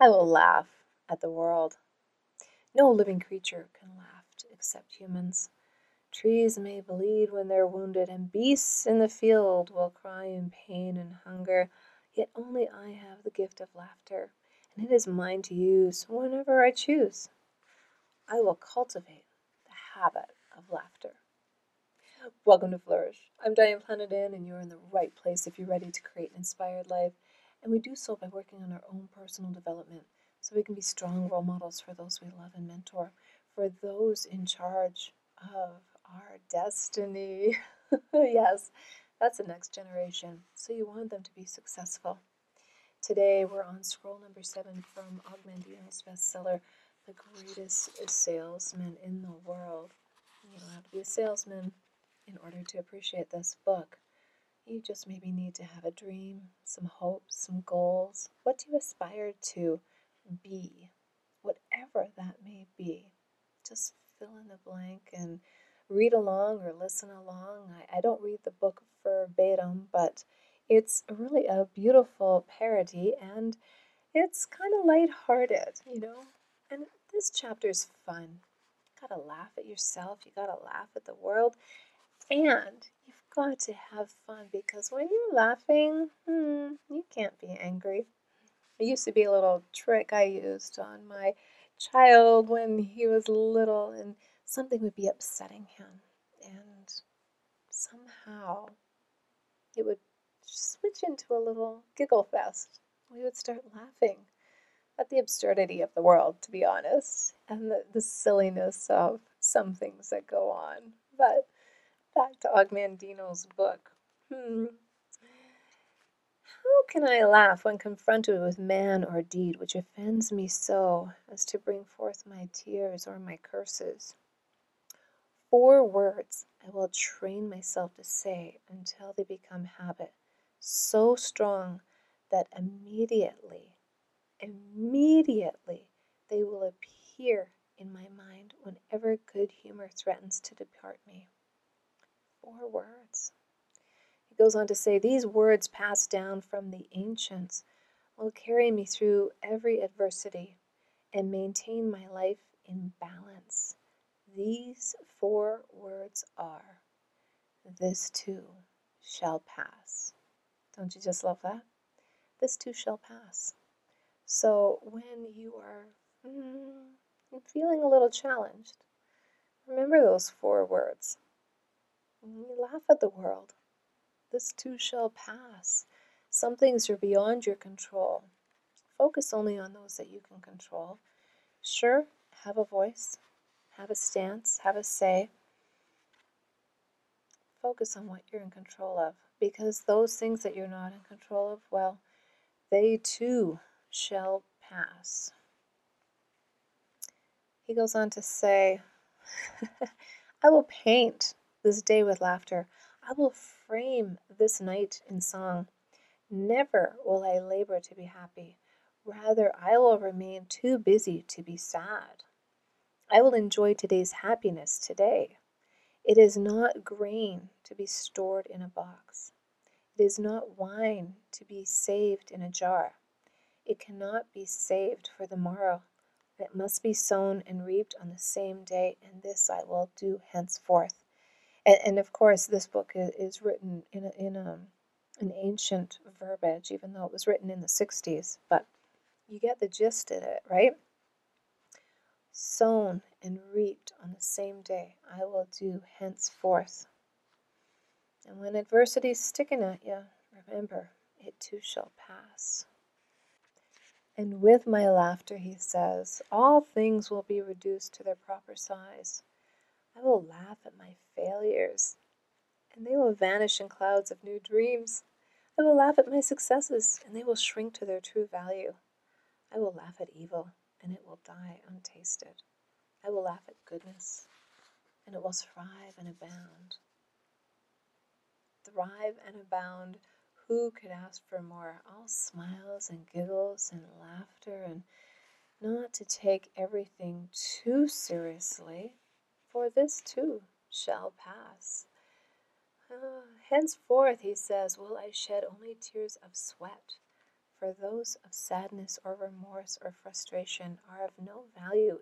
I will laugh at the world. No living creature can laugh except humans. Trees may bleed when they're wounded, and beasts in the field will cry in pain and hunger. Yet only I have the gift of laughter, and it is mine to use whenever I choose. I will cultivate the habit of laughter. Welcome to Flourish. I'm Diane Planet Inn, and you're in the right place if you're ready to create an inspired life. And we do so by working on our own personal development so we can be strong role models for those we love and mentor, for those in charge of our destiny. yes, that's the next generation. So you want them to be successful. Today we're on scroll number seven from Og Mandino's bestseller, The Greatest Salesman in the World. You don't have to be a salesman in order to appreciate this book. You just maybe need to have a dream, some hopes, some goals. What do you aspire to be? Whatever that may be. Just fill in the blank and read along or listen along. I, I don't read the book verbatim, but it's really a beautiful parody and it's kind of lighthearted, you know? And this chapter is fun. You gotta laugh at yourself, you gotta laugh at the world, and you've got to have fun because when you're laughing, hmm, you can't be angry. It used to be a little trick I used on my child when he was little and something would be upsetting him. And somehow it would switch into a little giggle fest. We would start laughing at the absurdity of the world, to be honest, and the, the silliness of some things that go on. But back to Og Mandino's book. Hmm. How can I laugh when confronted with man or deed which offends me so as to bring forth my tears or my curses? Four words I will train myself to say until they become habit, so strong that immediately, immediately they will appear in my mind whenever good humor threatens to depart me. Four words. He goes on to say, These words passed down from the ancients will carry me through every adversity and maintain my life in balance. These four words are, This too shall pass. Don't you just love that? This too shall pass. So when you are mm, feeling a little challenged, remember those four words you laugh at the world. This too shall pass. Some things are beyond your control. Focus only on those that you can control. Sure, have a voice, have a stance, have a say. Focus on what you're in control of because those things that you're not in control of, well, they too shall pass. He goes on to say, I will paint this day with laughter. I will frame this night in song. Never will I labor to be happy. Rather, I will remain too busy to be sad. I will enjoy today's happiness today. It is not grain to be stored in a box. It is not wine to be saved in a jar. It cannot be saved for the morrow. It must be sown and reaped on the same day, and this I will do henceforth. And, and of course, this book is, is written in, a, in a, an ancient verbiage, even though it was written in the 60s. But you get the gist of it, right? Sown and reaped on the same day, I will do henceforth. And when adversity's sticking at you, remember, it too shall pass. And with my laughter, he says, all things will be reduced to their proper size. I will laugh at my failures, and they will vanish in clouds of new dreams. I will laugh at my successes, and they will shrink to their true value. I will laugh at evil, and it will die untasted. I will laugh at goodness, and it will thrive and abound. Thrive and abound. Who could ask for more? All smiles and giggles and laughter, and not to take everything too seriously for this too shall pass. Uh, henceforth, he says, will I shed only tears of sweat, for those of sadness or remorse or frustration are of no value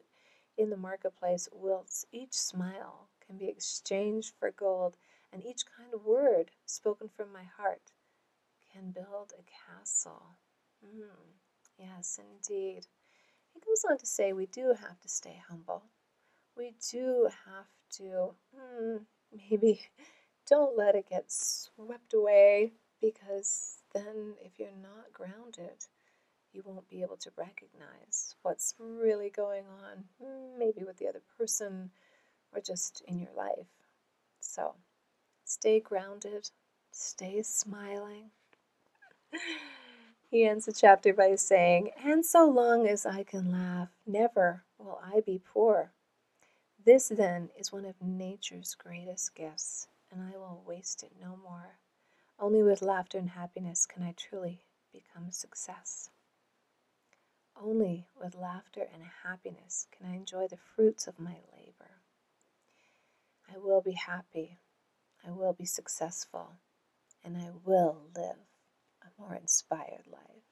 in the marketplace, whilst each smile can be exchanged for gold, and each kind word spoken from my heart can build a castle. Mm, yes, indeed. He goes on to say we do have to stay humble. We do have to, mm, maybe don't let it get swept away because then if you're not grounded, you won't be able to recognize what's really going on, maybe with the other person or just in your life. So stay grounded, stay smiling. He ends the chapter by saying, And so long as I can laugh, never will I be poor. This then is one of nature's greatest gifts, and I will waste it no more. Only with laughter and happiness can I truly become success. Only with laughter and happiness can I enjoy the fruits of my labor. I will be happy, I will be successful, and I will live a more inspired life.